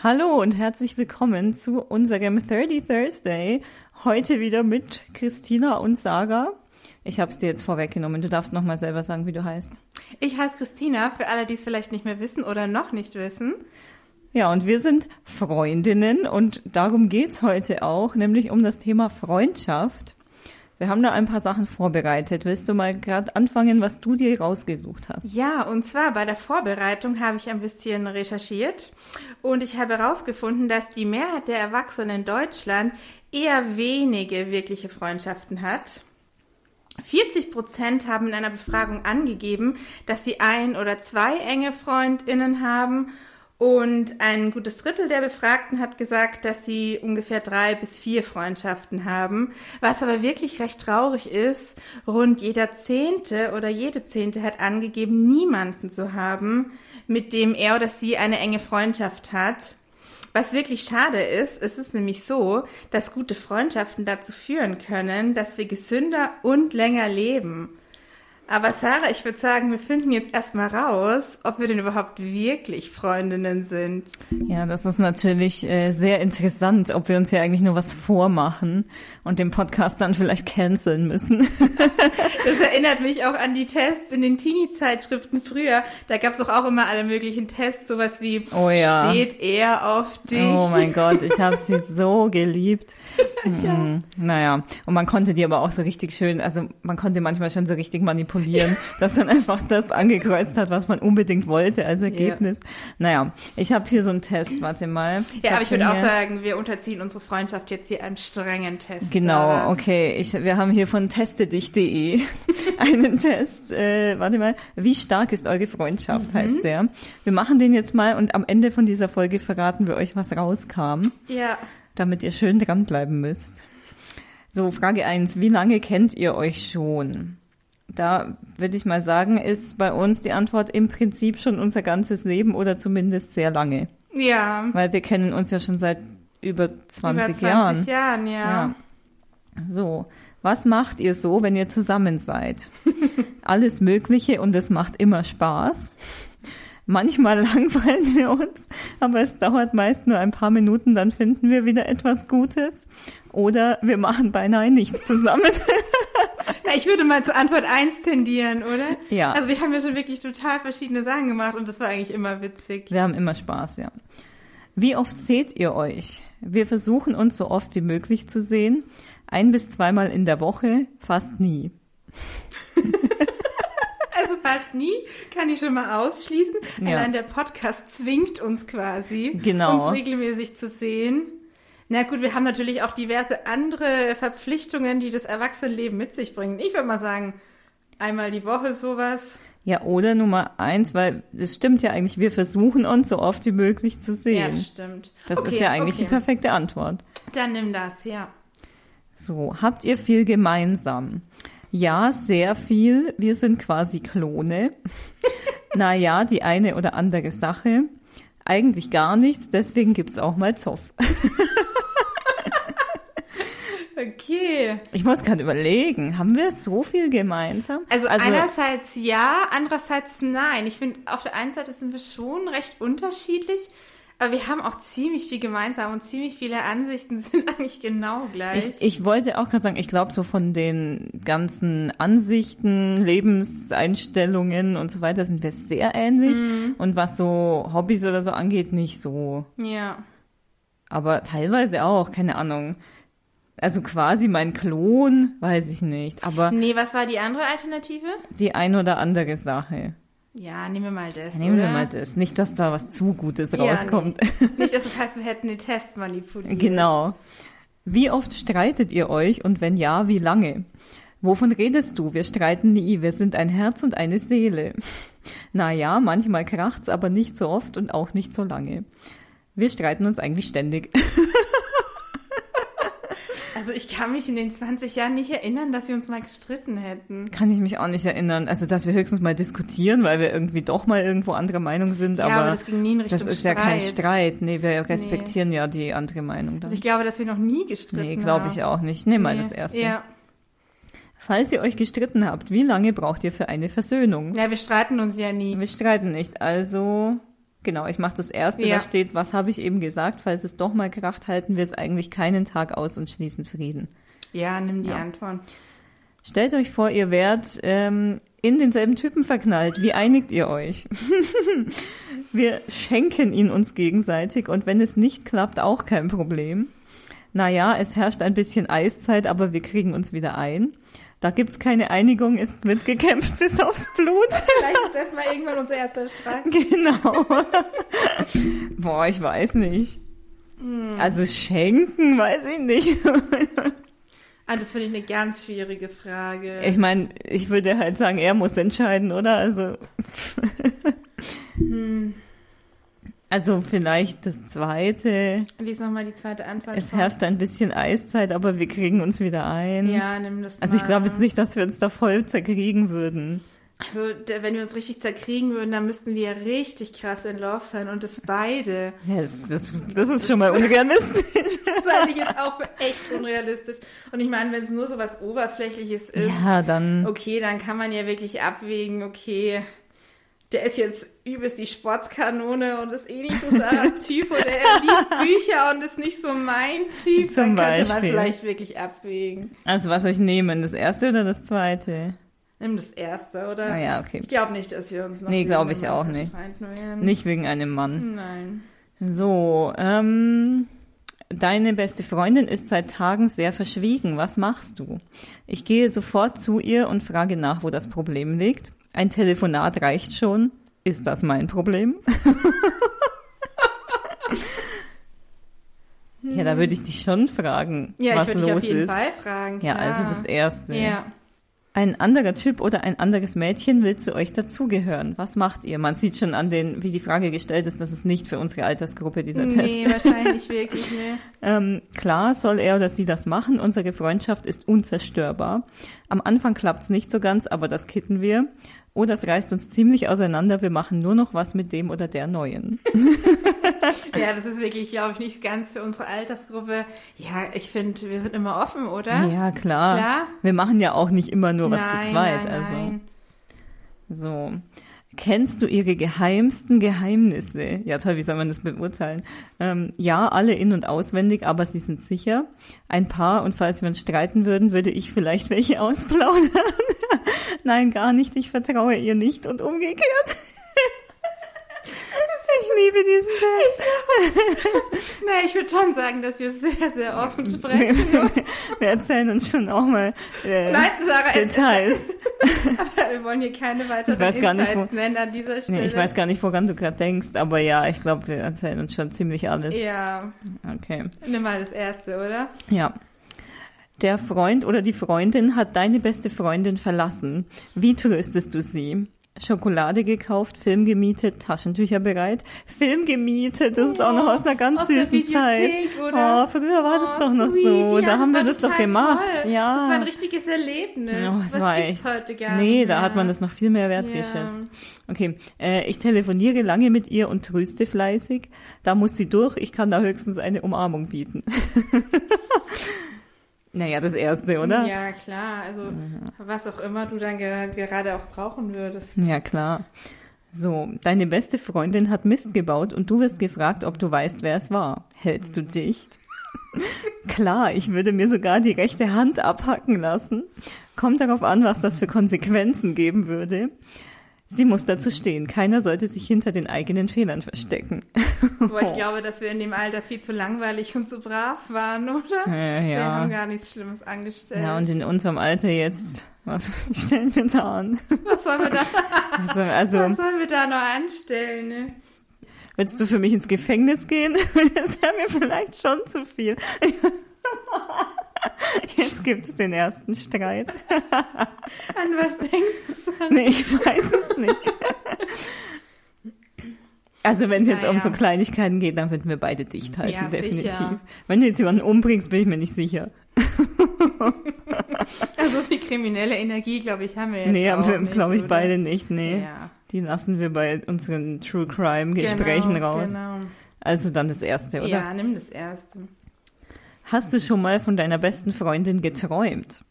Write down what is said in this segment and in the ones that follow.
Hallo und herzlich willkommen zu unserem 30 Thursday. Heute wieder mit Christina und Saga. Ich habe es dir jetzt vorweggenommen. Du darfst noch mal selber sagen, wie du heißt. Ich heiße Christina, für alle, die es vielleicht nicht mehr wissen oder noch nicht wissen. Ja, und wir sind Freundinnen und darum geht's heute auch, nämlich um das Thema Freundschaft. Wir haben da ein paar Sachen vorbereitet. Willst du mal gerade anfangen, was du dir rausgesucht hast? Ja, und zwar bei der Vorbereitung habe ich ein bisschen recherchiert und ich habe herausgefunden, dass die Mehrheit der Erwachsenen in Deutschland eher wenige wirkliche Freundschaften hat. 40 Prozent haben in einer Befragung angegeben, dass sie ein oder zwei enge Freundinnen haben und ein gutes Drittel der Befragten hat gesagt, dass sie ungefähr drei bis vier Freundschaften haben. Was aber wirklich recht traurig ist, rund jeder Zehnte oder jede Zehnte hat angegeben, niemanden zu haben, mit dem er oder sie eine enge Freundschaft hat. Was wirklich schade ist, es ist nämlich so, dass gute Freundschaften dazu führen können, dass wir gesünder und länger leben. Aber Sarah, ich würde sagen, wir finden jetzt erstmal raus, ob wir denn überhaupt wirklich Freundinnen sind. Ja, das ist natürlich äh, sehr interessant, ob wir uns hier eigentlich nur was vormachen und den Podcast dann vielleicht canceln müssen. das erinnert mich auch an die Tests in den Teenie-Zeitschriften früher. Da gab es doch auch immer alle möglichen Tests, sowas wie oh ja. steht er auf dich? Oh mein Gott, ich habe sie so geliebt. ja. Mhm. Naja, und man konnte die aber auch so richtig schön, also man konnte manchmal schon so richtig manipulieren, dass man einfach das angekreuzt hat, was man unbedingt wollte als Ergebnis. Ja. Naja, ich habe hier so einen Test, warte mal. Ich ja, aber ich würde auch sagen, wir unterziehen unsere Freundschaft jetzt hier einem strengen Test. Genau, okay. Ich, wir haben hier von testedich.de einen Test. Äh, warte mal, wie stark ist eure Freundschaft, mhm. heißt der. Wir machen den jetzt mal und am Ende von dieser Folge verraten wir euch, was rauskam. Ja damit ihr schön dranbleiben müsst. So, Frage eins: Wie lange kennt ihr euch schon? Da würde ich mal sagen, ist bei uns die Antwort im Prinzip schon unser ganzes Leben oder zumindest sehr lange. Ja. Weil wir kennen uns ja schon seit über 20, über 20 Jahren. Jahren, ja. ja. So, was macht ihr so, wenn ihr zusammen seid? Alles Mögliche und es macht immer Spaß. Manchmal langweilen wir uns, aber es dauert meist nur ein paar Minuten, dann finden wir wieder etwas Gutes. Oder wir machen beinahe nichts zusammen. Ich würde mal zur Antwort eins tendieren, oder? Ja. Also wir haben ja schon wirklich total verschiedene Sachen gemacht und das war eigentlich immer witzig. Wir haben immer Spaß, ja. Wie oft seht ihr euch? Wir versuchen uns so oft wie möglich zu sehen. Ein bis zweimal in der Woche, fast nie. Fast nie, kann ich schon mal ausschließen. Ja. Allein der Podcast zwingt uns quasi, genau. uns regelmäßig zu sehen. Na gut, wir haben natürlich auch diverse andere Verpflichtungen, die das Erwachsenenleben mit sich bringen. Ich würde mal sagen, einmal die Woche sowas. Ja, oder Nummer eins, weil es stimmt ja eigentlich, wir versuchen uns so oft wie möglich zu sehen. Ja, stimmt. Das okay, ist ja eigentlich okay. die perfekte Antwort. Dann nimm das, ja. So, habt ihr viel gemeinsam? Ja, sehr viel. Wir sind quasi Klone. naja, die eine oder andere Sache. Eigentlich gar nichts, deswegen gibt's auch mal Zoff. okay. Ich muss gerade überlegen, haben wir so viel gemeinsam? Also, also einerseits ja, andererseits nein. Ich finde, auf der einen Seite sind wir schon recht unterschiedlich. Aber wir haben auch ziemlich viel gemeinsam und ziemlich viele Ansichten sind eigentlich genau gleich. Ich, ich wollte auch gerade sagen, ich glaube so von den ganzen Ansichten, Lebenseinstellungen und so weiter sind wir sehr ähnlich. Mhm. Und was so Hobbys oder so angeht, nicht so. Ja. Aber teilweise auch, keine Ahnung. Also quasi mein Klon, weiß ich nicht. Aber Nee, was war die andere Alternative? die ein oder andere Sache. Ja, nehmen wir mal das. Nehmen oder? wir mal das. Nicht, dass da was zu Gutes Ja, rauskommt. Nee. Nicht, dass das heißt, wir hätten den Test manipuliert. Genau. Wie oft streitet ihr euch und wenn ja, wie lange? Wovon redest du? Wir streiten nie. Wir sind ein Herz und eine Seele. Na ja, manchmal kracht's, aber nicht so oft und auch nicht so lange. Wir streiten uns eigentlich ständig. Also ich kann mich in den 20 Jahren nicht erinnern, dass wir uns mal gestritten hätten. Kann ich mich auch nicht erinnern. Also, dass wir höchstens mal diskutieren, weil wir irgendwie doch mal irgendwo anderer Meinung sind. Ja, aber, aber das ging nie in Richtung das ist Streit. ja kein Streit. Nee, wir respektieren ja die andere Meinung. Dann. Also ich glaube, dass wir noch nie gestritten haben. nee, glaube ich auch nicht. Nimm mal Nee. das erste. Ja. Falls ihr euch gestritten habt, wie lange braucht ihr für eine Versöhnung? ja, wir streiten uns ja nie. Wir streiten nicht, also Genau, ich mache das erste, Ja. da steht, was habe ich eben gesagt, falls es doch mal kracht, halten wir es eigentlich keinen Tag aus und schließen Frieden. Ja, nimm die Ja. Antwort. Stellt euch vor, ihr wärt ähm, in denselben Typen verknallt. Wie einigt ihr euch? wir schenken ihn uns gegenseitig und wenn es nicht klappt, auch kein Problem. Naja, es herrscht ein bisschen Eiszeit, aber wir kriegen uns wieder ein. Da gibt's keine Einigung, es wird gekämpft bis aufs Blut. Vielleicht ist das mal irgendwann unser erster Streit. Genau. Boah, ich weiß nicht. Hm. Also schenken, weiß ich nicht. Ah, das finde ich eine ganz schwierige Frage. Ich meine, ich würde halt sagen, er muss entscheiden, oder? Also. Also vielleicht das zweite. Lies nochmal die zweite Antwort. Es herrscht ein bisschen Eiszeit, aber wir kriegen uns wieder ein. Ja, nimm das Also ich glaube jetzt nicht, dass wir uns da voll zerkriegen würden. Also, wenn wir uns richtig zerkriegen würden, dann müssten wir ja richtig krass in Love sein und das beide. Ja, das, das, das ist schon mal unrealistisch. Das halte ich jetzt auch für echt unrealistisch. Und ich meine, wenn es nur so was Oberflächliches ist, Ja, dann. okay, dann kann man ja wirklich abwägen, okay, der ist jetzt übelst die Sportskanone und ist eh nicht so Sarahs Typ oder er liebt Bücher und ist nicht so mein Typ, Zum dann könnte man Beispiel. vielleicht wirklich abwägen. Also was soll ich nehmen? Das erste oder das zweite? Nimm das erste, oder? Ah ja, okay. Ich glaube nicht, dass wir uns noch Nee, glaub ich auch nicht. Nicht wegen einem Mann. Nein. So, ähm, deine beste Freundin ist seit Tagen sehr verschwiegen. Was machst du? Ich gehe sofort zu ihr und frage nach, wo das Problem liegt. Ein Telefonat reicht schon. Ist das mein Problem? ja, da würde ich dich schon fragen, Ja, was ich würde dich los auf jeden ist. Fall fragen. Ja, klar. also das erste. Ja. Ein anderer Typ oder ein anderes Mädchen will zu euch dazugehören. Was macht ihr? Man sieht schon an den, wie die Frage gestellt ist, dass es nicht für unsere Altersgruppe dieser Test Nee, wahrscheinlich wirklich nicht. Ähm, klar soll er oder sie das machen. Unsere Freundschaft ist unzerstörbar. Am Anfang klappt's nicht so ganz, aber das kitten wir. Oder es reißt uns ziemlich auseinander. Wir machen nur noch was mit dem oder der Neuen. Ja, das ist wirklich, glaube ich, nicht ganz für unsere Altersgruppe. Ja, ich finde, wir sind immer offen, oder? Ja, klar. Klar. Wir machen ja auch nicht immer nur was nein, zu zweit. Nein, also nein. so. Kennst du ihre geheimsten Geheimnisse? Ja, toll, wie soll man das beurteilen? Ähm, ja, alle in- und auswendig, aber sie sind sicher. Ein paar, und falls wir uns streiten würden, würde ich vielleicht welche ausplaudern. Nein, gar nicht, ich vertraue ihr nicht und umgekehrt. Ich liebe diesen Test. Nee, ich würde schon sagen, dass wir sehr, sehr offen sprechen. Wir erzählen uns schon auch mal äh, Nein, Sarah, äh, Details. aber wir wollen hier keine weiteren Ich weiß gar nicht, Insights wo- nennen an dieser Stelle. Nee, ich weiß gar nicht, woran du gerade denkst, aber ja, ich glaube, wir erzählen uns schon ziemlich alles. Ja, Okay. nimm mal das erste, oder? Ja. Der Freund oder die Freundin hat deine beste Freundin verlassen. Wie tröstest du sie? Schokolade gekauft, Film gemietet, Taschentücher bereit. Film gemietet, das ist auch noch aus einer ganz Aus süßen Zeit. Oder? Oh, früher war das Oh, doch noch sweet. so. Ja, da haben wir das doch gemacht. Toll. Ja. Das war ein richtiges Erlebnis. Oh, das Was war gibt's echt. heute gar nee, da hat man das noch viel mehr wertgeschätzt. Okay, äh, ich telefoniere lange mit ihr und tröste fleißig. Da muss sie durch. Ich kann da höchstens eine Umarmung bieten. naja, das erste, oder? Ja, klar. Also, was auch immer du dann ger gerade auch brauchen würdest. Ja, klar. So, deine beste Freundin hat Mist gebaut und du wirst gefragt, ob du weißt, wer es war. Hältst du dicht? klar, ich würde mir sogar die rechte Hand abhacken lassen. Kommt darauf an, was das für Konsequenzen geben würde. Sie muss dazu stehen. Keiner sollte sich hinter den eigenen Fehlern verstecken. Boah, ich glaube, dass wir in dem Alter viel zu langweilig und zu brav waren, oder? Äh, Wir haben ja. gar nichts Schlimmes angestellt. Ja, und in unserem Alter jetzt, was stellen wir da an? was sollen wir da, Also, also was sollen wir da noch anstellen? Ne? Willst du für mich ins Gefängnis gehen? Das wäre mir vielleicht schon zu viel. Jetzt gibt es den ersten Streit. An was denkst du, Sarah? Nee, ich weiß es nicht. Also wenn es jetzt um Naja. so Kleinigkeiten geht, dann würden wir beide dicht halten, Ja, definitiv. sicher. Wenn du jetzt jemanden umbringst, bin ich mir nicht sicher. Also viel kriminelle Energie, glaube ich, haben wir jetzt nee, haben wir, glaube ich, oder? beide nicht. Nee, Ja, die lassen wir bei unseren True Crime Gesprächen genau, raus. Genau. Also dann das erste, oder? Ja, nimm das erste. Hast du schon mal von deiner besten Freundin geträumt?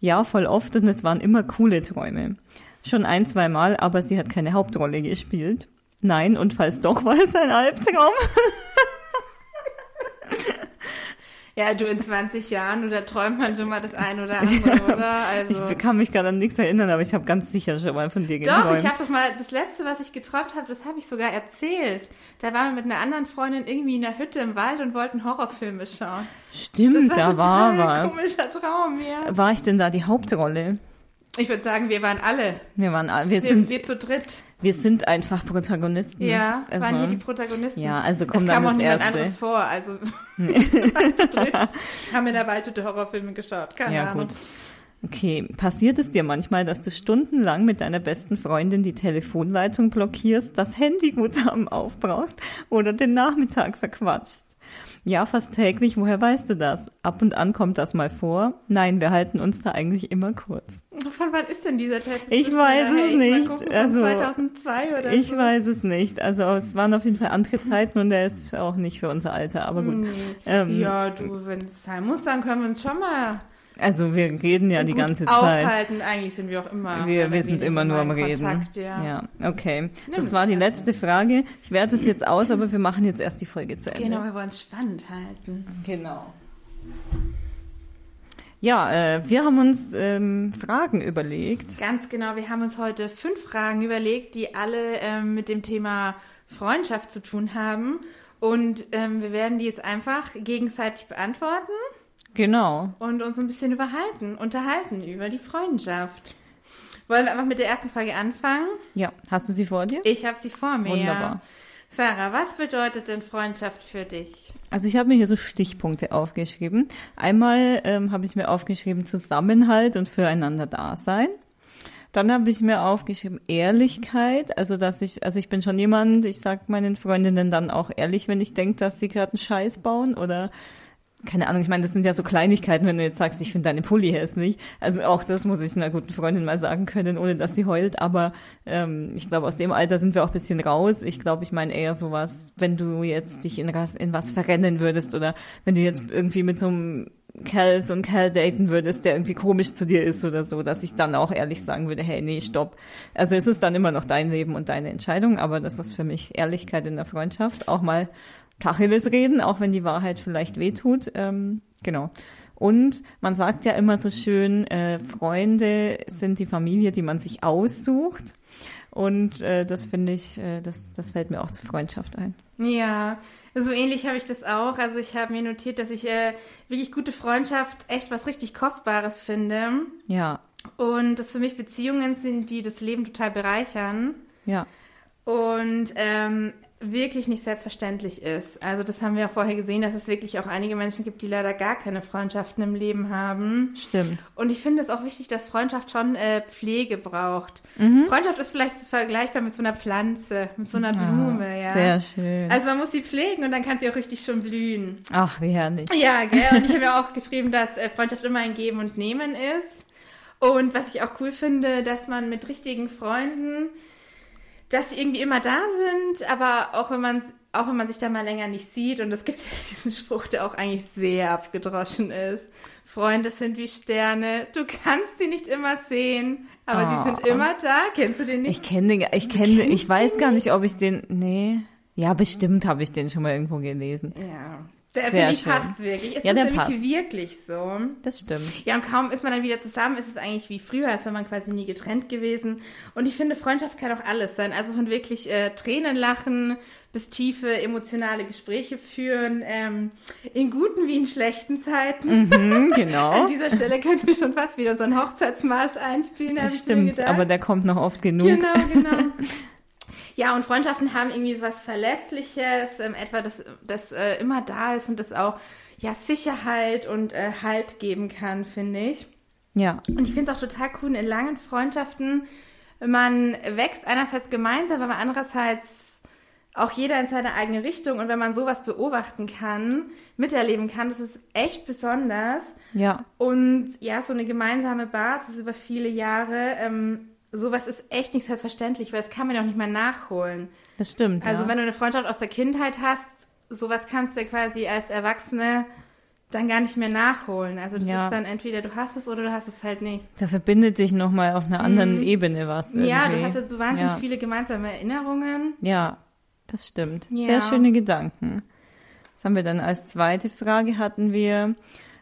Ja, voll oft und es waren immer coole Träume. Schon ein, zwei Mal, aber sie hat keine Hauptrolle gespielt. Nein, und falls doch, war es ein Albtraum. Ja, du in 20 Jahren oder träumt man schon mal das ein oder andere, oder? Also. Ich kann mich gerade an nichts erinnern, aber ich habe ganz sicher schon mal von dir geträumt. Doch, ich habe doch mal, das letzte, was ich geträumt habe, das habe ich sogar erzählt. Da waren wir mit einer anderen Freundin irgendwie in der Hütte im Wald und wollten Horrorfilme schauen. Stimmt, das war da war was. komischer Traum, ja. War ich denn da die Hauptrolle? Ich würde sagen, wir waren alle. Wir waren, all- wir Wir, sind, wir zu dritt. Wir sind einfach Protagonisten. Ja, also, waren hier die Protagonisten. Ja, also es komm kam dann auch das niemand Erste. anderes vor. Also wir dritt. haben in der Waldhütte Horrorfilme geschaut. Keine Ja, Ahnung. gut. Okay, passiert es dir manchmal, dass du stundenlang mit deiner besten Freundin die Telefonleitung blockierst, das Handyguthaben aufbrauchst oder den Nachmittag verquatschst? Ja, fast täglich. Woher weißt du das? Ab und an kommt das mal vor. Nein, wir halten uns da eigentlich immer kurz. Von wann ist denn dieser Text? Ich weiß es nicht. gucken, Also, 2002 oder Ich so. weiß es nicht. Also es waren auf jeden Fall andere Zeiten und er ist auch nicht für unser Alter, aber gut. Ähm, Ja, du, wenn es sein muss, dann können wir uns schon mal Also wir reden ja die ganze Zeit. aufhalten. Eigentlich sind wir auch immer. Wir, wir sind immer nur am Reden. Kontakt, ja. ja, okay. Das Nimm war die letzte Frage. Ich werte es jetzt aus, aber wir machen jetzt erst die Folge zu Ende. Genau, wir wollen es spannend halten. Genau. Ja, äh, wir haben uns ähm, Fragen überlegt. Ganz genau, wir haben uns heute fünf Fragen überlegt, die alle ähm, mit dem Thema Freundschaft zu tun haben. Und ähm, wir werden die jetzt einfach gegenseitig beantworten Genau. und uns ein bisschen überhalten, unterhalten über die Freundschaft. Wollen wir einfach mit der ersten Frage anfangen? Ja, hast du sie vor dir? Ich habe sie vor mir. Wunderbar. Sarah, was bedeutet denn Freundschaft für dich? Also ich habe mir hier so Stichpunkte aufgeschrieben. Einmal ähm, habe ich mir aufgeschrieben Zusammenhalt und füreinander Dasein. Dann habe ich mir aufgeschrieben Ehrlichkeit, also dass ich, also ich bin schon jemand, ich sag meinen Freundinnen dann auch ehrlich, wenn ich denke, dass sie gerade einen Scheiß bauen oder keine Ahnung, ich meine, das sind ja so Kleinigkeiten, wenn du jetzt sagst, ich finde deine Pulli hässlich. Also auch das muss ich einer guten Freundin mal sagen können, ohne dass sie heult. Aber ähm, ich glaube, aus dem Alter sind wir auch bisschen raus. Ich glaube, ich meine eher sowas, wenn du jetzt dich in was, in was verrennen würdest oder wenn du jetzt irgendwie mit so einem Kerl, so einen Kerl daten würdest, der irgendwie komisch zu dir ist oder so, dass ich dann auch ehrlich sagen würde, hey, nee, stopp. Also es ist dann immer noch dein Leben und deine Entscheidung, aber das ist für mich Ehrlichkeit in der Freundschaft. Auch mal Tacheles reden, auch wenn die Wahrheit vielleicht wehtut. Ähm, genau. Und man sagt ja immer so schön, äh, Freunde sind die Familie, die man sich aussucht. Und äh, das finde ich, äh, das, das fällt mir auch zur Freundschaft ein. Ja, so ähnlich habe ich das auch. Also ich habe mir notiert, dass ich äh, wirklich gute Freundschaft echt was richtig Kostbares finde. Ja, Und dass für mich Beziehungen sind, die das Leben total bereichern ja, und ähm, wirklich nicht selbstverständlich ist. Also das haben wir auch vorher gesehen, dass es wirklich auch einige Menschen gibt, die leider gar keine Freundschaften im Leben haben. stimmt. Und ich finde es auch wichtig, dass Freundschaft schon äh, Pflege braucht. Mhm. Freundschaft ist vielleicht vergleichbar mit so einer Pflanze, mit so einer Blume, ja. Ah, Sehr schön. Also man muss sie pflegen und dann kann sie auch richtig schon blühen. Ach, wie herrlich. Ja, gell? Und ich habe ja auch geschrieben, dass äh, Freundschaft immer ein Geben und Nehmen ist. Und was ich auch cool finde, dass man mit richtigen Freunden, dass sie irgendwie immer da sind, aber auch wenn man auch wenn man sich da mal länger nicht sieht, und es gibt ja diesen Spruch, der auch eigentlich sehr abgedroschen ist. Freunde sind wie Sterne, du kannst sie nicht immer sehen, aber Oh. sie sind immer da. Kennst du den nicht? Ich kenne den, ich kenne, ich weiß gar nicht, ob ich den, nee. Ja, bestimmt habe ich den schon mal irgendwo gelesen. Ja. Der Sehr finde ich schön. passt wirklich. Es Ja, ist der nämlich passt. wirklich so. Das stimmt. Ja, und kaum ist man dann wieder zusammen, ist es eigentlich wie früher, als wäre man quasi nie getrennt gewesen. Und ich finde, Freundschaft kann auch alles sein. Also von wirklich äh, Tränen lachen bis tiefe emotionale Gespräche führen, ähm, in guten wie in schlechten Zeiten. Mhm, genau. An dieser Stelle könnten wir schon fast wieder unseren Hochzeitsmarsch einspielen, Das stimmt, aber der kommt noch oft genug. Genau, genau. Ja, und Freundschaften haben irgendwie so was Verlässliches, ähm, etwa das, das äh, immer da ist und das auch ja Sicherheit und äh, Halt geben kann, finde ich. Ja, Und ich finde es auch total cool in langen Freundschaften. Man wächst einerseits gemeinsam, aber andererseits auch jeder in seine eigene Richtung. Und wenn man sowas beobachten kann, miterleben kann, das ist echt besonders. ja, Und ja, so eine gemeinsame Basis über viele Jahre, ähm, sowas ist echt nicht selbstverständlich, weil das kann man ja auch nicht mehr nachholen. das stimmt. Also ja. wenn du eine Freundschaft aus der Kindheit hast, sowas kannst du quasi als Erwachsene dann gar nicht mehr nachholen. Also das Ja. ist dann entweder du hast es oder du hast es halt nicht. Da verbindet sich nochmal auf einer anderen Ebene was. Irgendwie. Mhm. Ja, du hast jetzt so wahnsinnig ja. viele gemeinsame Erinnerungen. Ja, das stimmt. Ja. Sehr schöne Gedanken. Was haben wir dann als zweite Frage hatten wir,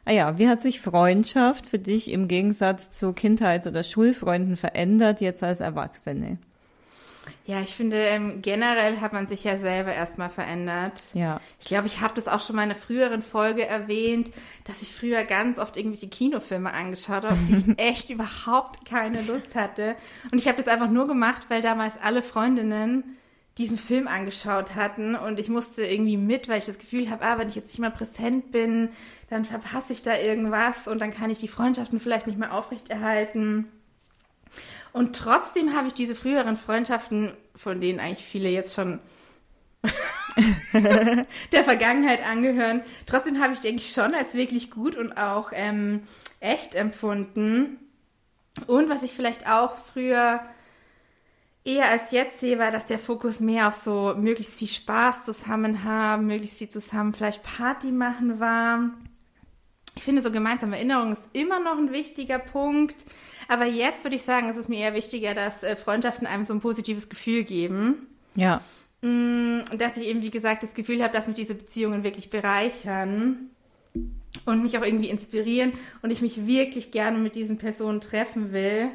ah ja, wie hat sich Freundschaft für dich im Gegensatz zu Kindheits- oder Schulfreunden verändert jetzt als Erwachsene? Ja, ich finde, ähm, generell hat man sich ja selber erstmal verändert. Ja. Ich glaube, ich habe das auch schon mal in einer früheren Folge erwähnt, dass ich früher ganz oft irgendwelche Kinofilme angeschaut habe, auf die ich echt überhaupt keine Lust hatte. Und ich habe das einfach nur gemacht, weil damals alle Freundinnen diesen Film angeschaut hatten und ich musste irgendwie mit, weil ich das Gefühl habe, ah, wenn ich jetzt nicht mal präsent bin, dann verpasse ich da irgendwas und dann kann ich die Freundschaften vielleicht nicht mehr aufrechterhalten. Und trotzdem habe ich diese früheren Freundschaften, von denen eigentlich viele jetzt schon der Vergangenheit angehören, trotzdem habe ich, denke ich, schon als wirklich gut und auch ähm, echt empfunden. Und was ich vielleicht auch früher eher als jetzt sehe, war, dass der Fokus mehr auf so möglichst viel Spaß zusammen haben, möglichst viel zusammen vielleicht Party machen war. Ich finde, so gemeinsame Erinnerung ist immer noch ein wichtiger Punkt. Aber jetzt würde ich sagen, es ist mir eher wichtiger, dass äh, Freundschaften einem so ein positives Gefühl geben. Ja. Mm, Dass ich eben, wie gesagt, das Gefühl habe, dass mich diese Beziehungen wirklich bereichern und mich auch irgendwie inspirieren und ich mich wirklich gerne mit diesen Personen treffen will.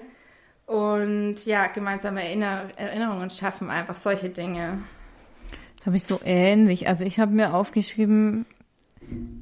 Und ja, gemeinsame Erinner Erinnerungen schaffen, einfach solche Dinge. Das habe ich so ähnlich. Also ich habe mir aufgeschrieben,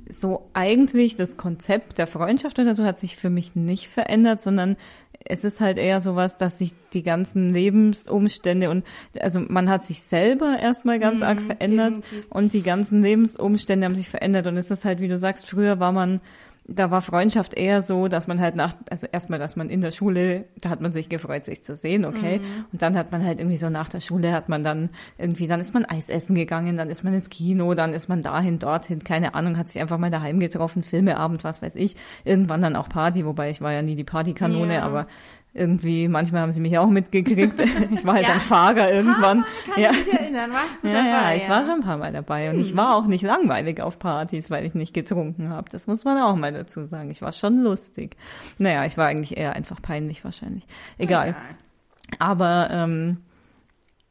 so eigentlich das Konzept der Freundschaft oder so hat sich für mich nicht verändert, sondern es ist halt eher sowas, dass sich die ganzen Lebensumstände und also man hat sich selber erstmal ganz arg verändert definitiv. und die ganzen Lebensumstände haben sich verändert und es ist halt, wie du sagst, früher war man da war Freundschaft eher so, dass man halt nach, also erstmal, dass man in der Schule, da hat man sich gefreut, sich zu sehen, okay. Und dann hat man halt irgendwie so nach der Schule hat man dann irgendwie, dann ist man Eis essen gegangen, dann ist man ins Kino, dann ist man dahin, dorthin, keine Ahnung, hat sich einfach mal daheim getroffen, Filmeabend, was weiß ich. Irgendwann dann auch Party, wobei ich war ja nie die Partykanone, Ja. aber irgendwie, manchmal haben sie mich auch mitgekriegt. Ich war halt Ja. dann Fahrer irgendwann. Kann ja. ich mich erinnern, warst du Ja, dabei? ja, ich war schon ein paar Mal dabei und ich war auch nicht langweilig auf Partys, weil ich nicht getrunken habe. Das muss man auch mal dazu sagen. Ich war schon lustig. Naja, ich war eigentlich eher einfach peinlich wahrscheinlich. Egal. Aber ähm,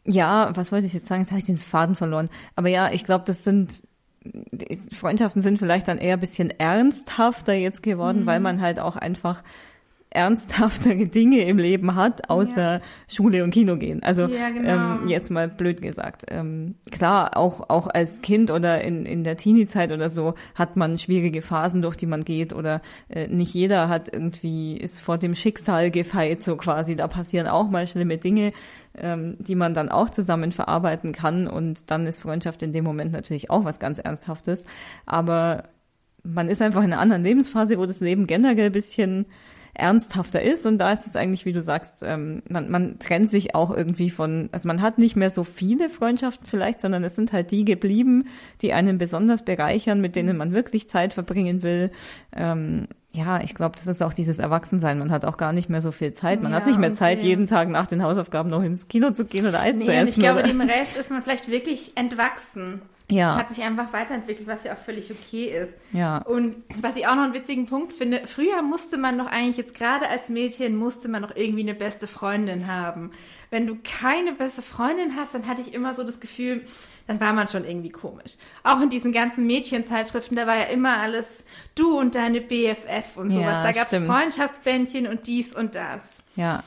ja, was wollte ich jetzt sagen? Jetzt habe ich den Faden verloren. Aber ja, ich glaube, das sind Freundschaften sind vielleicht dann eher ein bisschen ernsthafter jetzt geworden, weil man halt auch einfach ernsthaftere Dinge im Leben hat, außer Schule und Kino gehen. Also Ja, genau. ähm, jetzt mal blöd gesagt. Ähm, klar, auch, auch als Kind oder in, in der Teenie-Zeit oder so hat man schwierige Phasen, durch die man geht oder äh, nicht jeder hat irgendwie, ist vor dem Schicksal gefeit, so quasi. Da passieren auch mal schlimme Dinge, ähm, die man dann auch zusammen verarbeiten kann und dann ist Freundschaft in dem Moment natürlich auch was ganz Ernsthaftes. Aber man ist einfach in einer anderen Lebensphase, wo das Leben generell ein bisschen ernsthafter ist und da ist es eigentlich, wie du sagst, ähm, man, man trennt sich auch irgendwie von, also man hat nicht mehr so viele Freundschaften vielleicht, sondern es sind halt die geblieben, die einen besonders bereichern, mit denen man wirklich Zeit verbringen will. Ähm, ja, ich glaube, das ist auch dieses Erwachsensein. Man hat auch gar nicht mehr so viel Zeit. Man Ja, hat nicht mehr Zeit, okay. jeden Tag nach den Hausaufgaben noch ins Kino zu gehen oder Eis zu Nee, und essen. ich glaube, oder? dem Rest ist man vielleicht wirklich entwachsen. Ja, Hat sich einfach weiterentwickelt, was ja auch völlig okay ist. ja, Und was ich auch noch einen witzigen Punkt finde, früher musste man doch eigentlich jetzt gerade als Mädchen, musste man noch irgendwie eine beste Freundin haben. Wenn du keine beste Freundin hast, dann hatte ich immer so das Gefühl, dann war man schon irgendwie komisch. Auch in diesen ganzen Mädchenzeitschriften, da war ja immer alles du und deine BFF und sowas. Ja, da gab's stimmt. Freundschaftsbändchen und dies und das. ja.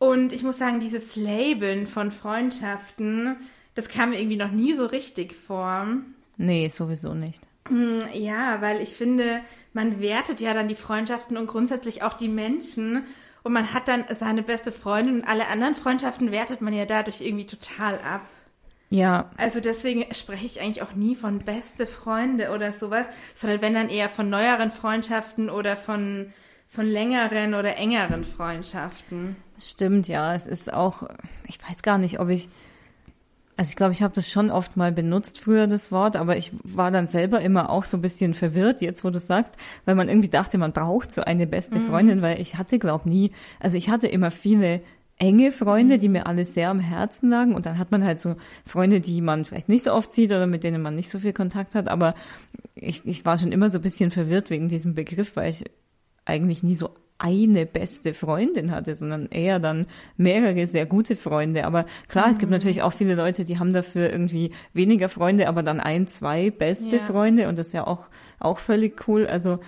Und ich muss sagen, dieses Labeln von Freundschaften, das kam mir irgendwie noch nie so richtig vor. Nee, sowieso nicht. Hm, Ja, weil ich finde, man wertet ja dann die Freundschaften und grundsätzlich auch die Menschen. Und man hat dann seine beste Freundin und alle anderen Freundschaften wertet man ja dadurch irgendwie total ab. Ja, Also deswegen spreche ich eigentlich auch nie von beste Freunde oder sowas, sondern wenn dann eher von neueren Freundschaften oder von, von längeren oder engeren Freundschaften. Das stimmt, ja. Es ist auch, ich weiß gar nicht, ob ich, also ich glaube, ich habe das schon oft mal benutzt früher, das Wort, aber ich war dann selber immer auch so ein bisschen verwirrt, jetzt wo du sagst, weil man irgendwie dachte, man braucht so eine beste Freundin, weil ich hatte, glaube nie, also ich hatte immer viele enge Freunde, die mir alle sehr am Herzen lagen. Und dann hat man halt so Freunde, die man vielleicht nicht so oft sieht oder mit denen man nicht so viel Kontakt hat. Aber ich, ich war schon immer so ein bisschen verwirrt wegen diesem Begriff, weil ich eigentlich nie so eine beste Freundin hatte, sondern eher dann mehrere sehr gute Freunde. Aber klar, mhm. es gibt mhm. natürlich auch viele Leute, die haben dafür irgendwie weniger Freunde, aber dann ein, zwei beste ja. Freunde und das ist ja auch, auch völlig cool. Also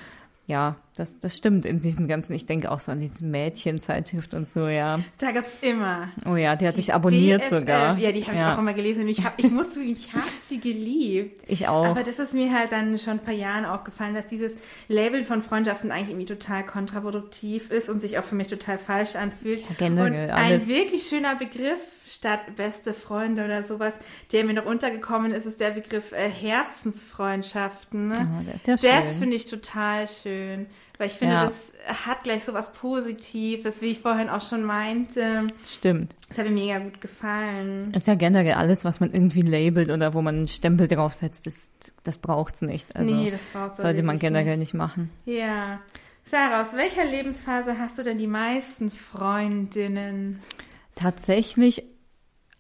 ja, das, das stimmt in diesen ganzen, ich denke auch so an diese Mädchenzeitschrift und so, ja. Da gab's immer. Oh ja, die hat dich abonniert BFF, sogar. Ja, die habe ich ja. auch immer gelesen. Ich, hab, ich muss zugeben, ich habe sie geliebt. Ich auch. Aber das ist mir halt dann schon vor Jahren aufgefallen, dass dieses Label von Freundschaften eigentlich irgendwie total kontraproduktiv ist und sich auch für mich total falsch anfühlt. Ja, generell, und alles. ein wirklich schöner Begriff statt beste Freunde oder sowas, der mir noch untergekommen ist, ist der Begriff äh, Herzensfreundschaften. Ne? Oh, das ist ja schön. Das finde ich total schön. Weil ich finde, ja. das hat gleich so was Positives, wie ich vorhin auch schon meinte. Stimmt. Das hat mir mega gut gefallen. Ist ja generell alles, was man irgendwie labelt oder wo man einen Stempel draufsetzt, das, das braucht's nicht. Also nee, das braucht's Sollte man generell nicht. nicht machen. Ja. Sarah, aus welcher Lebensphase hast du denn die meisten Freundinnen? Tatsächlich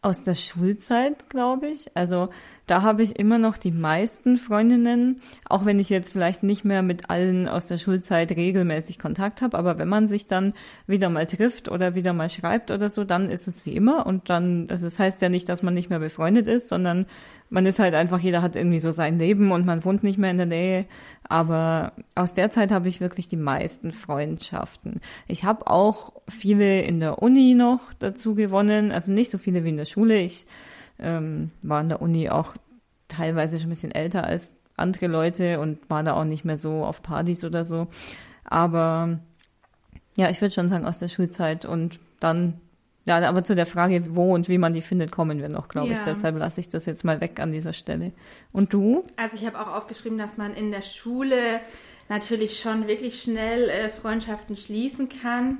aus der Schulzeit, glaube ich. Also da habe ich immer noch die meisten Freundinnen, auch wenn ich jetzt vielleicht nicht mehr mit allen aus der Schulzeit regelmäßig Kontakt habe, aber wenn man sich dann wieder mal trifft oder wieder mal schreibt oder so, dann ist es wie immer und dann, also das heißt ja nicht, dass man nicht mehr befreundet ist, sondern man ist halt einfach, jeder hat irgendwie so sein Leben und man wohnt nicht mehr in der Nähe. Aber aus der Zeit habe ich wirklich die meisten Freundschaften. Ich habe auch viele in der Uni noch dazu gewonnen, also nicht so viele wie in der Schule. Ich ähm, war in der Uni auch teilweise schon ein bisschen älter als andere Leute und war da auch nicht mehr so auf Partys oder so. Aber ja, ich würde schon sagen aus der Schulzeit und dann ja, aber zu der Frage, wo und wie man die findet, kommen wir noch, glaube ja. ich. Deshalb lasse ich das jetzt mal weg an dieser Stelle. Und du? Also ich habe auch aufgeschrieben, dass man in der Schule natürlich schon wirklich schnell äh, Freundschaften schließen kann.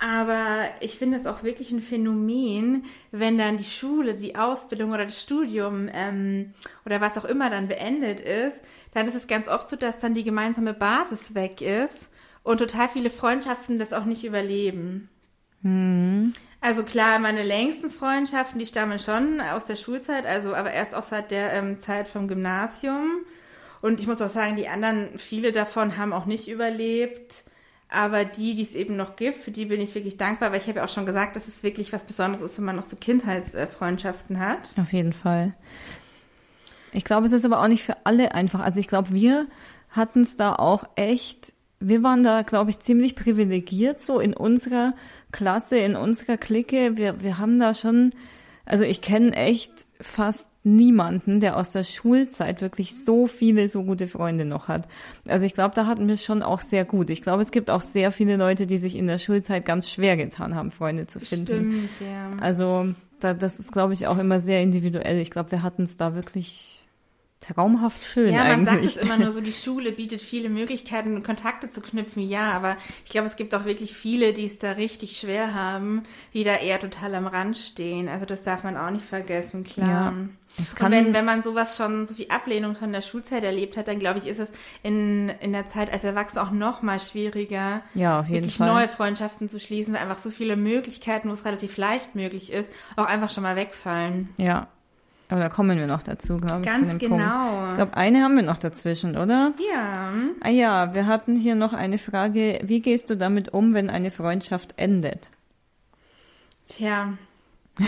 Aber ich finde es auch wirklich ein Phänomen, wenn dann die Schule, die Ausbildung oder das Studium ähm, oder was auch immer dann beendet ist, dann ist es ganz oft so, dass dann die gemeinsame Basis weg ist und total viele Freundschaften das auch nicht überleben. Mhm. Also klar, meine längsten Freundschaften, die stammen schon aus der Schulzeit, also aber erst auch seit der ähm, Zeit vom Gymnasium. Und ich muss auch sagen, die anderen, viele davon haben auch nicht überlebt. Aber die, die es eben noch gibt, für die bin ich wirklich dankbar, weil ich habe ja auch schon gesagt, dass es wirklich was Besonderes ist, wenn man noch so Kindheitsfreundschaften hat. Auf jeden Fall. Ich glaube, es ist aber auch nicht für alle einfach. Also ich glaube, wir hatten es da auch echt, wir waren da, glaube ich, ziemlich privilegiert so in unserer Klasse, in unserer Clique, wir, wir haben da schon, also ich kenne echt fast niemanden, der aus der Schulzeit wirklich so viele, so gute Freunde noch hat. Also ich glaube, da hatten wir schon auch sehr gut. Ich glaube, es gibt auch sehr viele Leute, die sich in der Schulzeit ganz schwer getan haben, Freunde zu finden. Stimmt, ja. Also da, das ist, glaube ich, auch immer sehr individuell. Ich glaube, wir hatten es da wirklich traumhaft schön ja, man sagt es immer nur so, die Schule bietet viele Möglichkeiten, Kontakte zu knüpfen, ja, aber ich glaube, es gibt auch wirklich viele, die es da richtig schwer haben, die da eher total am Rand stehen. Also das darf man auch nicht vergessen, klar. Ja, und wenn, wenn man sowas schon, so viel Ablehnung von der Schulzeit erlebt hat, dann glaube ich, ist es in, in der Zeit als Erwachsener auch noch mal schwieriger, ja, auf jeden wirklich Fall. neue Freundschaften zu schließen, weil einfach so viele Möglichkeiten, wo es relativ leicht möglich ist, auch einfach schon mal wegfallen. Ja, aber da kommen wir noch dazu, glaube ich. Ganz genau. Punkt. Ich glaube, eine haben wir noch dazwischen, oder? Ja. Ah ja, wir hatten hier noch eine Frage. Wie gehst du damit um, wenn eine Freundschaft endet? Tja.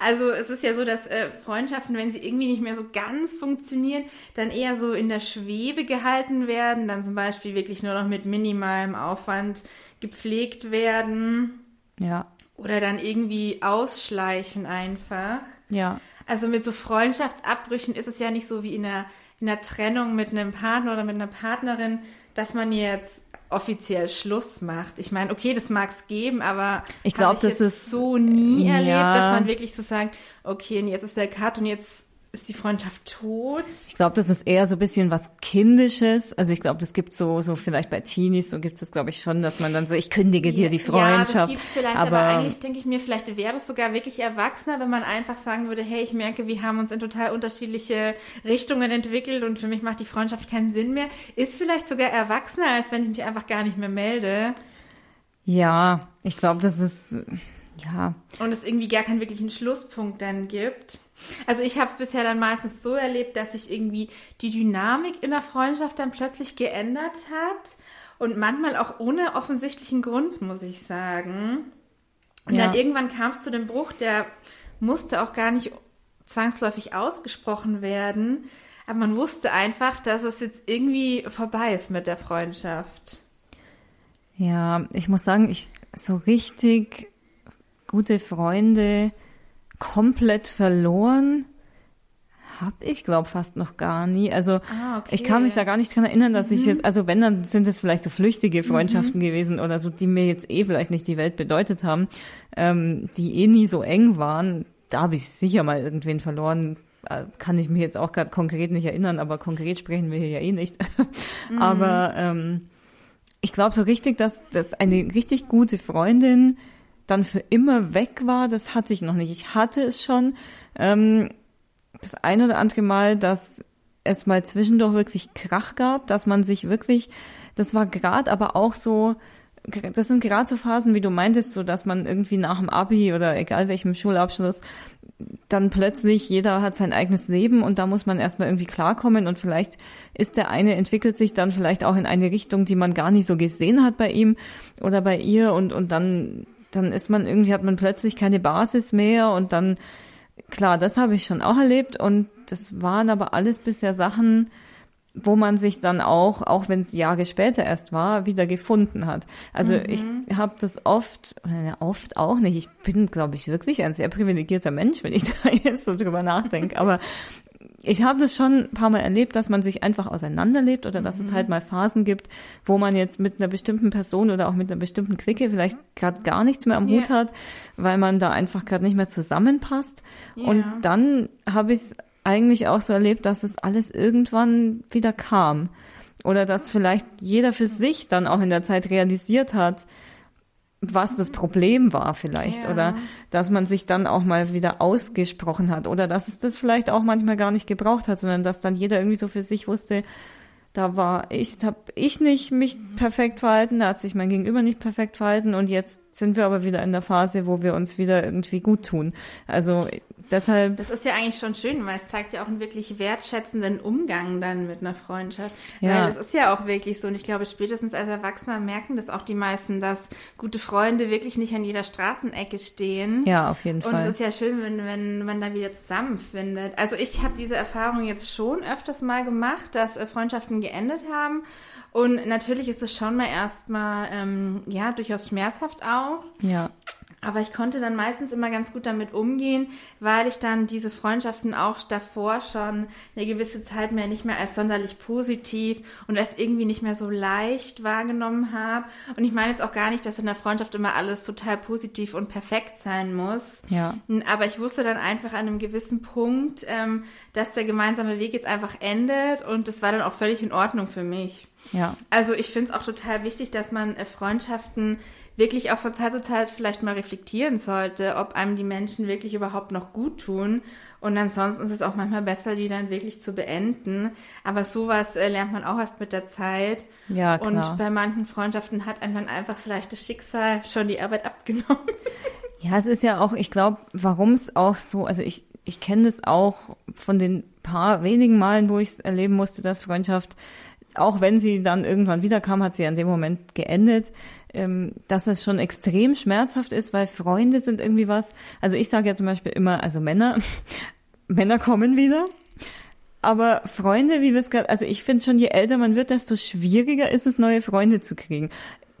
also es ist ja so, dass äh, Freundschaften, wenn sie irgendwie nicht mehr so ganz funktionieren, dann eher so in der Schwebe gehalten werden, dann zum Beispiel wirklich nur noch mit minimalem Aufwand gepflegt werden. Ja. Oder dann irgendwie ausschleichen einfach. Ja. Also mit so Freundschaftsabbrüchen ist es ja nicht so wie in einer, in einer Trennung mit einem Partner oder mit einer Partnerin, dass man jetzt offiziell Schluss macht. Ich meine, okay, das mag es geben, aber ich glaube, das ist so nie ja. erlebt, dass man wirklich so sagt, okay, und jetzt ist der Cut und jetzt ist die Freundschaft tot? Ich glaube, das ist eher so ein bisschen was Kindisches. Also ich glaube, das gibt so, so vielleicht bei Teenies, so gibt es das, glaube ich, schon, dass man dann so, ich kündige dir die Freundschaft. Ja, das gibt's vielleicht, aber, aber eigentlich denke ich mir, vielleicht wäre es sogar wirklich erwachsener, wenn man einfach sagen würde, hey, ich merke, wir haben uns in total unterschiedliche Richtungen entwickelt und für mich macht die Freundschaft keinen Sinn mehr. Ist vielleicht sogar erwachsener, als wenn ich mich einfach gar nicht mehr melde. Ja, ich glaube, das ist, ja. Und es irgendwie gar keinen wirklichen Schlusspunkt dann gibt. Also ich habe es bisher dann meistens so erlebt, dass sich irgendwie die Dynamik in der Freundschaft dann plötzlich geändert hat. Und manchmal auch ohne offensichtlichen Grund, muss ich sagen. Und ja. dann irgendwann kam es zu dem Bruch, der musste auch gar nicht zwangsläufig ausgesprochen werden. Aber man wusste einfach, dass es jetzt irgendwie vorbei ist mit der Freundschaft. Ja, ich muss sagen, ich so richtig gute Freunde komplett verloren habe ich glaube fast noch gar nie. Also ah, okay. ich kann mich da gar nicht dran erinnern, dass mhm. ich jetzt, also wenn, dann sind es vielleicht so flüchtige Freundschaften mhm. gewesen oder so, die mir jetzt eh vielleicht nicht die Welt bedeutet haben, ähm, die eh nie so eng waren. Da habe ich sicher mal irgendwen verloren. Äh, kann ich mich jetzt auch gerade konkret nicht erinnern, aber konkret sprechen wir hier ja eh nicht. mhm. Aber ähm, ich glaube so richtig, dass, dass eine richtig gute Freundin dann für immer weg war, das hatte ich noch nicht. Ich hatte es schon ähm, das eine oder andere Mal, dass es mal zwischendurch wirklich Krach gab, dass man sich wirklich, das war gerade aber auch so, das sind gerade so Phasen, wie du meintest, so dass man irgendwie nach dem Abi oder egal welchem Schulabschluss dann plötzlich jeder hat sein eigenes Leben und da muss man erstmal irgendwie klarkommen und vielleicht ist der eine entwickelt sich dann vielleicht auch in eine Richtung, die man gar nicht so gesehen hat bei ihm oder bei ihr und und dann dann ist man irgendwie, hat man plötzlich keine Basis mehr und dann, klar, das habe ich schon auch erlebt und das waren aber alles bisher Sachen, wo man sich dann auch, auch wenn es Jahre später erst war, wieder gefunden hat. Also mhm. ich habe das oft, oft auch nicht. Ich bin, glaube ich, wirklich ein sehr privilegierter Mensch, wenn ich da jetzt so drüber nachdenke. Aber ich habe das schon ein paar Mal erlebt, dass man sich einfach auseinanderlebt oder dass mhm. es halt mal Phasen gibt, wo man jetzt mit einer bestimmten Person oder auch mit einer bestimmten Clique vielleicht gerade gar nichts mehr am yeah. Hut hat, weil man da einfach gerade nicht mehr zusammenpasst. Yeah. Und dann habe ich es eigentlich auch so erlebt, dass es alles irgendwann wieder kam. Oder dass vielleicht jeder für sich dann auch in der Zeit realisiert hat, was das Problem war vielleicht ja. oder dass man sich dann auch mal wieder ausgesprochen hat oder dass es das vielleicht auch manchmal gar nicht gebraucht hat, sondern dass dann jeder irgendwie so für sich wusste, da war ich, habe ich nicht mich perfekt verhalten, da hat sich mein Gegenüber nicht perfekt verhalten und jetzt sind wir aber wieder in der Phase, wo wir uns wieder irgendwie gut tun. Also deshalb. Das ist ja eigentlich schon schön, weil es zeigt ja auch einen wirklich wertschätzenden Umgang dann mit einer Freundschaft. Ja. Weil es ist ja auch wirklich so und ich glaube spätestens als Erwachsener merken das auch die meisten, dass gute Freunde wirklich nicht an jeder Straßenecke stehen. Ja, auf jeden Fall. Und es ist ja schön, wenn, wenn man da wieder zusammenfindet. Also ich habe diese Erfahrung jetzt schon öfters mal gemacht, dass äh, Freundschaften geendet haben und natürlich ist es schon mal erstmal, ähm, ja, durchaus schmerzhaft auch. Ja. Aber ich konnte dann meistens immer ganz gut damit umgehen, weil ich dann diese Freundschaften auch davor schon eine gewisse Zeit mehr nicht mehr als sonderlich positiv und als irgendwie nicht mehr so leicht wahrgenommen habe. Und ich meine jetzt auch gar nicht, dass in der Freundschaft immer alles total positiv und perfekt sein muss. Ja. Aber ich wusste dann einfach an einem gewissen Punkt, ähm, dass der gemeinsame Weg jetzt einfach endet und das war dann auch völlig in Ordnung für mich. Ja. Also ich finde es auch total wichtig, dass man äh, Freundschaften wirklich auch von Zeit zu Zeit vielleicht mal reflektieren sollte, ob einem die Menschen wirklich überhaupt noch gut tun. Und ansonsten ist es auch manchmal besser, die dann wirklich zu beenden. Aber sowas äh, lernt man auch erst mit der Zeit. Ja, klar. Und bei manchen Freundschaften hat einem dann einfach vielleicht das Schicksal schon die Arbeit abgenommen. Ja, es ist ja auch, ich glaube, warum es auch so, also ich, ich kenne das auch von den paar wenigen Malen, wo ich es erleben musste, dass Freundschaft auch wenn sie dann irgendwann wiederkam, hat sie an dem Moment geendet, ähm, dass es schon extrem schmerzhaft ist, weil Freunde sind irgendwie was. Also ich sage ja zum Beispiel immer, also Männer, Männer kommen wieder. Aber Freunde, wie wir es gerade, also ich finde schon, je älter man wird, desto schwieriger ist es, neue Freunde zu kriegen.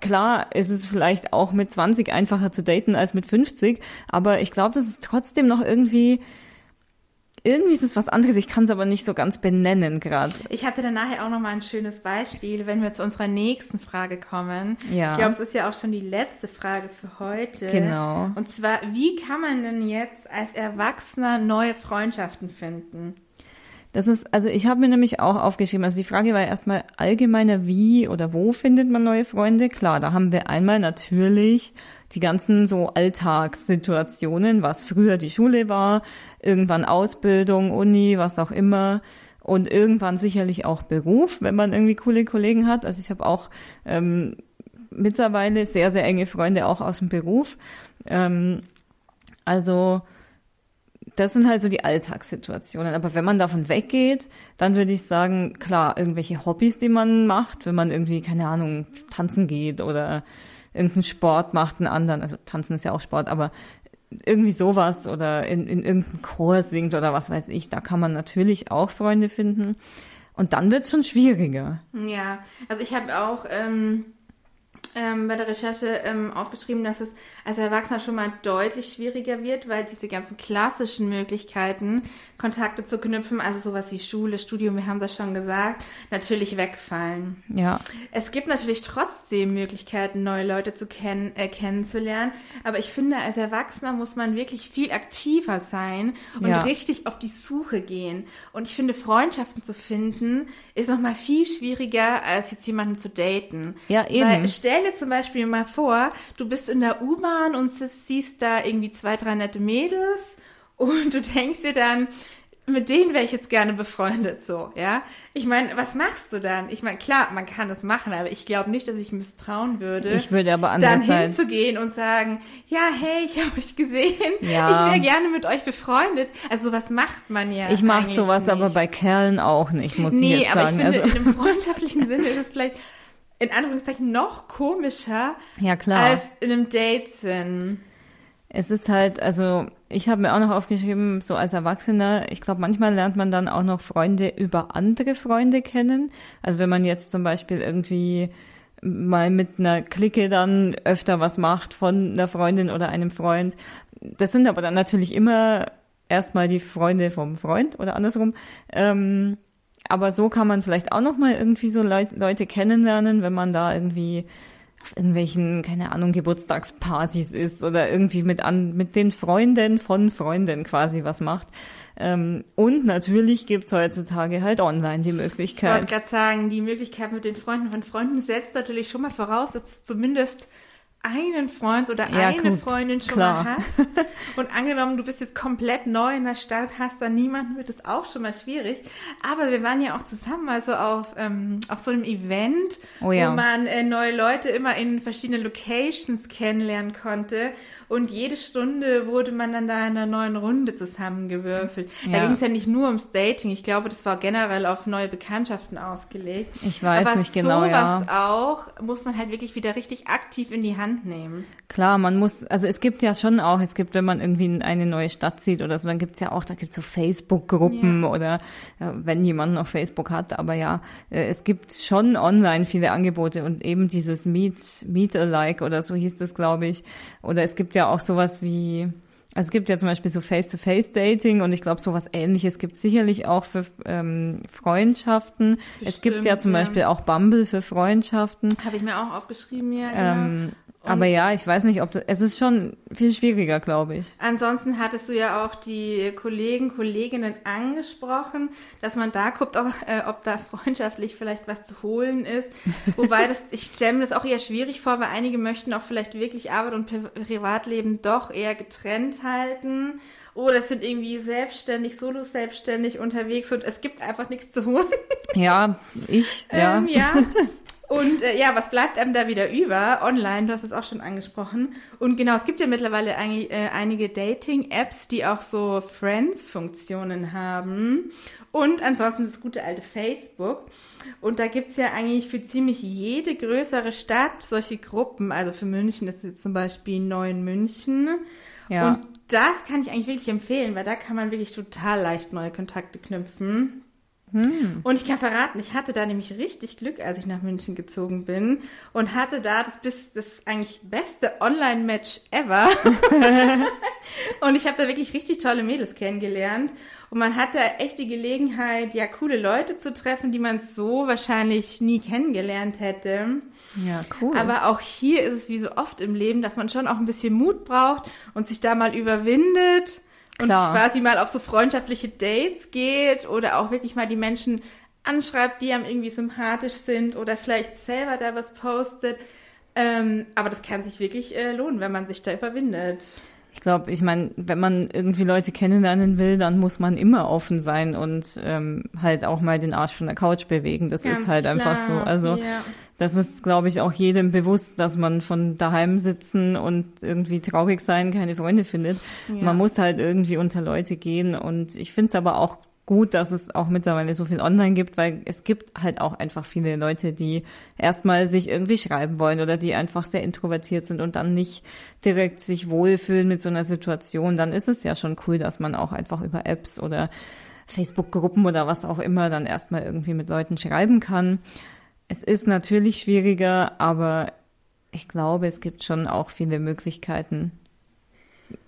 Klar ist es vielleicht auch mit 20 einfacher zu daten als mit 50, aber ich glaube, das ist trotzdem noch irgendwie irgendwie ist es was anderes, ich kann es aber nicht so ganz benennen gerade. Ich hatte dann nachher auch noch mal ein schönes Beispiel, wenn wir zu unserer nächsten Frage kommen. Ja. Ich glaube, es ist ja auch schon die letzte Frage für heute. Genau. Und zwar, wie kann man denn jetzt als Erwachsener neue Freundschaften finden? Das ist, also ich habe mir nämlich auch aufgeschrieben, also die Frage war erstmal allgemeiner, wie oder wo findet man neue Freunde? Klar, da haben wir einmal natürlich die ganzen so Alltagssituationen, was früher die Schule war, irgendwann Ausbildung, Uni, was auch immer und irgendwann sicherlich auch Beruf, wenn man irgendwie coole Kollegen hat. Also ich habe auch ähm, mittlerweile sehr, sehr enge Freunde auch aus dem Beruf. Ähm, also das sind halt so die Alltagssituationen. Aber wenn man davon weggeht, dann würde ich sagen, klar, irgendwelche Hobbys, die man macht, wenn man irgendwie, keine Ahnung, tanzen geht oder irgendeinen Sport macht, einen anderen, also tanzen ist ja auch Sport, aber irgendwie sowas oder in, in irgendeinem Chor singt oder was weiß ich, da kann man natürlich auch Freunde finden. Und dann wird es schon schwieriger. Ja, also ich habe auch ähm, ähm, bei der Recherche ähm, aufgeschrieben, dass es als Erwachsener schon mal deutlich schwieriger wird, weil diese ganzen klassischen Möglichkeiten, Kontakte zu knüpfen, also sowas wie Schule, Studium, wir haben das schon gesagt, natürlich wegfallen. Ja. Es gibt natürlich trotzdem Möglichkeiten, neue Leute zu kennen, äh, kennenzulernen, aber ich finde, als Erwachsener muss man wirklich viel aktiver sein und ja. richtig auf die Suche gehen. Und ich finde, Freundschaften zu finden, ist noch mal viel schwieriger, als jetzt jemanden zu daten. Ja, eben. Weil stell dir zum Beispiel mal vor, du bist in der U-Bahn und siehst da irgendwie zwei, drei nette Mädels und du denkst dir dann, mit denen wäre ich jetzt gerne befreundet, so, ja. Ich meine, was machst du dann? Ich meine, klar, man kann es machen, aber ich glaube nicht, dass ich misstrauen würde. Ich würde aber dann hinzugehen und sagen, ja, hey, ich habe euch gesehen, ja. ich wäre gerne mit euch befreundet. Also sowas macht man ja. Ich mache sowas nicht. aber bei Kerlen auch nicht, muss nee, ich jetzt sagen. Nee, aber ich finde, also. in einem freundschaftlichen Sinne ist es vielleicht in Anführungszeichen noch komischer ja, klar. als in einem Date-Sinn. Es ist halt, also ich habe mir auch noch aufgeschrieben, so als Erwachsener, ich glaube, manchmal lernt man dann auch noch Freunde über andere Freunde kennen. Also wenn man jetzt zum Beispiel irgendwie mal mit einer Clique dann öfter was macht von einer Freundin oder einem Freund. Das sind aber dann natürlich immer erstmal die Freunde vom Freund oder andersrum. Ähm, aber so kann man vielleicht auch noch mal irgendwie so Leut Leute kennenlernen, wenn man da irgendwie auf irgendwelchen, keine Ahnung, Geburtstagspartys ist oder irgendwie mit an, mit den Freunden von Freunden quasi was macht. Ähm, und natürlich gibt's heutzutage halt online die Möglichkeit. Ich wollte gerade sagen, die Möglichkeit mit den Freunden von Freunden setzt natürlich schon mal voraus, dass zumindest einen Freund oder ja, eine gut, Freundin schon klar. mal hast und angenommen, du bist jetzt komplett neu in der Stadt, hast da niemanden, wird es auch schon mal schwierig. Aber wir waren ja auch zusammen, also auf, ähm, auf so einem Event, oh ja. wo man äh, neue Leute immer in verschiedenen Locations kennenlernen konnte und jede Stunde wurde man dann da in einer neuen Runde zusammengewürfelt. Ja. Da ging es ja nicht nur ums Dating, ich glaube, das war generell auf neue Bekanntschaften ausgelegt. Ich weiß Aber nicht genau, ja. auch muss man halt wirklich wieder richtig aktiv in die Hand nehmen. Klar, man muss, also es gibt ja schon auch, es gibt, wenn man irgendwie in eine neue Stadt zieht oder so, dann gibt's ja auch, da gibt's so Facebook-Gruppen ja. oder ja, wenn jemand noch Facebook hat, aber ja, äh, es gibt schon online viele Angebote und eben dieses Meet, Meet Alike oder so hieß das, glaube ich. Oder es gibt ja auch sowas wie, also es gibt ja zum Beispiel so Face-to-Face-Dating und ich glaube, sowas ähnliches gibt es sicherlich auch für ähm, Freundschaften. Bestimmt, es gibt ja zum ja. Beispiel auch Bumble für Freundschaften. Habe ich mir auch aufgeschrieben, ja. Genau. Ähm, aber ja, ich weiß nicht, ob das, es ist schon viel schwieriger, glaube ich. Ansonsten hattest du ja auch die Kollegen, Kolleginnen angesprochen, dass man da guckt, auch, äh, ob da freundschaftlich vielleicht was zu holen ist. Wobei das, ich stelle mir das auch eher schwierig vor, weil einige möchten auch vielleicht wirklich Arbeit und Privatleben doch eher getrennt halten. Oder sind irgendwie selbstständig, solo selbstständig unterwegs und es gibt einfach nichts zu holen. Ja, ich, ja. Ähm, ja. Und äh, ja, was bleibt einem da wieder über? Online, du hast es auch schon angesprochen. Und genau, es gibt ja mittlerweile eigentlich, äh, einige Dating-Apps, die auch so Friends-Funktionen haben. Und ansonsten das gute alte Facebook. Und da gibt's ja eigentlich für ziemlich jede größere Stadt solche Gruppen. Also für München ist jetzt zum Beispiel Neuen München. Ja. Und das kann ich eigentlich wirklich empfehlen, weil da kann man wirklich total leicht neue Kontakte knüpfen. Hm. Und ich kann verraten, ich hatte da nämlich richtig Glück, als ich nach München gezogen bin und hatte da das, bis, das eigentlich beste Online-Match ever. und ich habe da wirklich richtig tolle Mädels kennengelernt. Und man hat da echt die Gelegenheit, ja, coole Leute zu treffen, die man so wahrscheinlich nie kennengelernt hätte. Ja, cool. Aber auch hier ist es wie so oft im Leben, dass man schon auch ein bisschen Mut braucht und sich da mal überwindet Klar. und quasi mal auf so freundschaftliche Dates geht oder auch wirklich mal die Menschen anschreibt, die einem irgendwie sympathisch sind oder vielleicht selber da was postet. Ähm, aber das kann sich wirklich äh, lohnen, wenn man sich da überwindet. ich glaube, ich meine, wenn man irgendwie Leute kennenlernen will, dann muss man immer offen sein und ähm, halt auch mal den Arsch von der Couch bewegen. Das Ganz ist halt klar. einfach so. Also Ja. Das ist, glaube ich, auch jedem bewusst, dass man von daheim sitzen und irgendwie traurig sein keine Freunde findet. Ja. Man muss halt irgendwie unter Leute gehen und ich finde es aber auch gut, dass es auch mittlerweile so viel online gibt, weil es gibt halt auch einfach viele Leute, die erstmal sich irgendwie schreiben wollen oder die einfach sehr introvertiert sind und dann nicht direkt sich wohlfühlen mit so einer Situation. Dann ist es ja schon cool, dass man auch einfach über Apps oder Facebook-Gruppen oder was auch immer dann erstmal irgendwie mit Leuten schreiben kann. Es ist natürlich schwieriger, aber ich glaube, es gibt schon auch viele Möglichkeiten,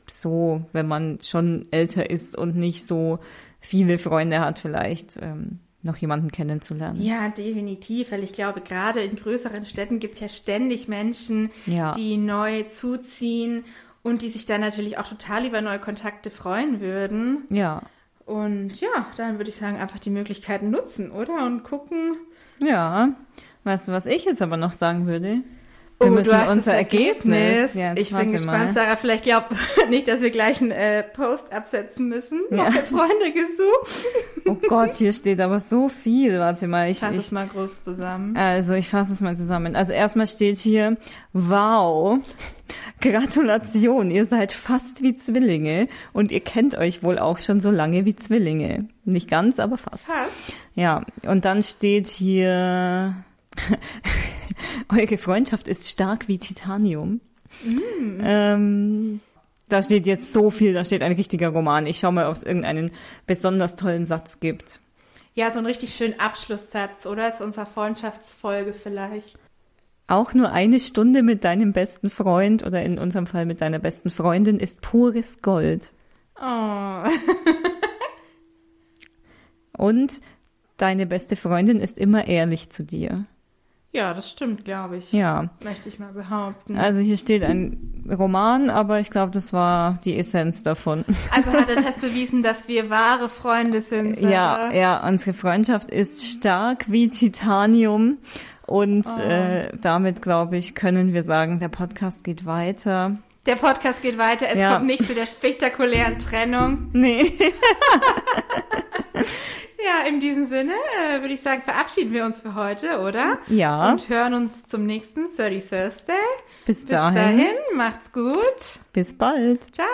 so, wenn man schon älter ist und nicht so viele Freunde hat, vielleicht ähm, noch jemanden kennenzulernen. Ja, definitiv, weil ich glaube, gerade in größeren Städten gibt es ja ständig Menschen, Ja. die neu zuziehen und die sich dann natürlich auch total über neue Kontakte freuen würden. Ja, Und ja, dann würde ich sagen, einfach die Möglichkeiten nutzen, oder? Und gucken. Ja. Weißt du, was ich jetzt aber noch sagen würde? Wir Oh, müssen du hast unser das Ergebnis. Ja, ich bin gespannt, mal. Sarah. Vielleicht glaub nicht, dass wir gleich einen äh, Post absetzen müssen. Ja. Neue Freunde gesucht. Oh Gott, hier steht aber so viel. Warte mal, ich, Fass ich es mal groß zusammen. Also ich fasse es mal zusammen. Also erstmal steht hier, wow, Gratulation, ihr seid fast wie Zwillinge und ihr kennt euch wohl auch schon so lange wie Zwillinge. Nicht ganz, aber fast. Passt. Ja, und dann steht hier, eure Freundschaft ist stark wie Titanium. Ähm, da steht jetzt so viel, da steht ein richtiger Roman. Ich schau mal, ob es irgendeinen besonders tollen Satz gibt. Ja, so einen richtig schönen Abschlusssatz, oder? Zu unserer Freundschaftsfolge vielleicht. Auch nur eine Stunde mit deinem besten Freund oder in unserem Fall mit deiner besten Freundin ist pures Gold. Oh. Und deine beste Freundin ist immer ehrlich zu dir. Ja, das stimmt, glaube ich. Ja, Möchte ich mal behaupten. also hier steht ein Roman, aber ich glaube, das war die Essenz davon. Also hat der Test bewiesen, dass wir wahre Freunde sind. Ja, Sarah. ja, unsere Freundschaft ist stark wie Titanium. Und äh, damit, glaube ich, können wir sagen, der Podcast geht weiter. Der Podcast geht weiter. Es Ja. kommt nicht zu der spektakulären Trennung. Nee. Ja, in diesem Sinne äh, würde ich sagen, verabschieden wir uns für heute, oder? Ja, Und hören uns zum nächsten 30 Thursday. bis Bis dahin. dahin, macht's gut. Bis bald. Ciao.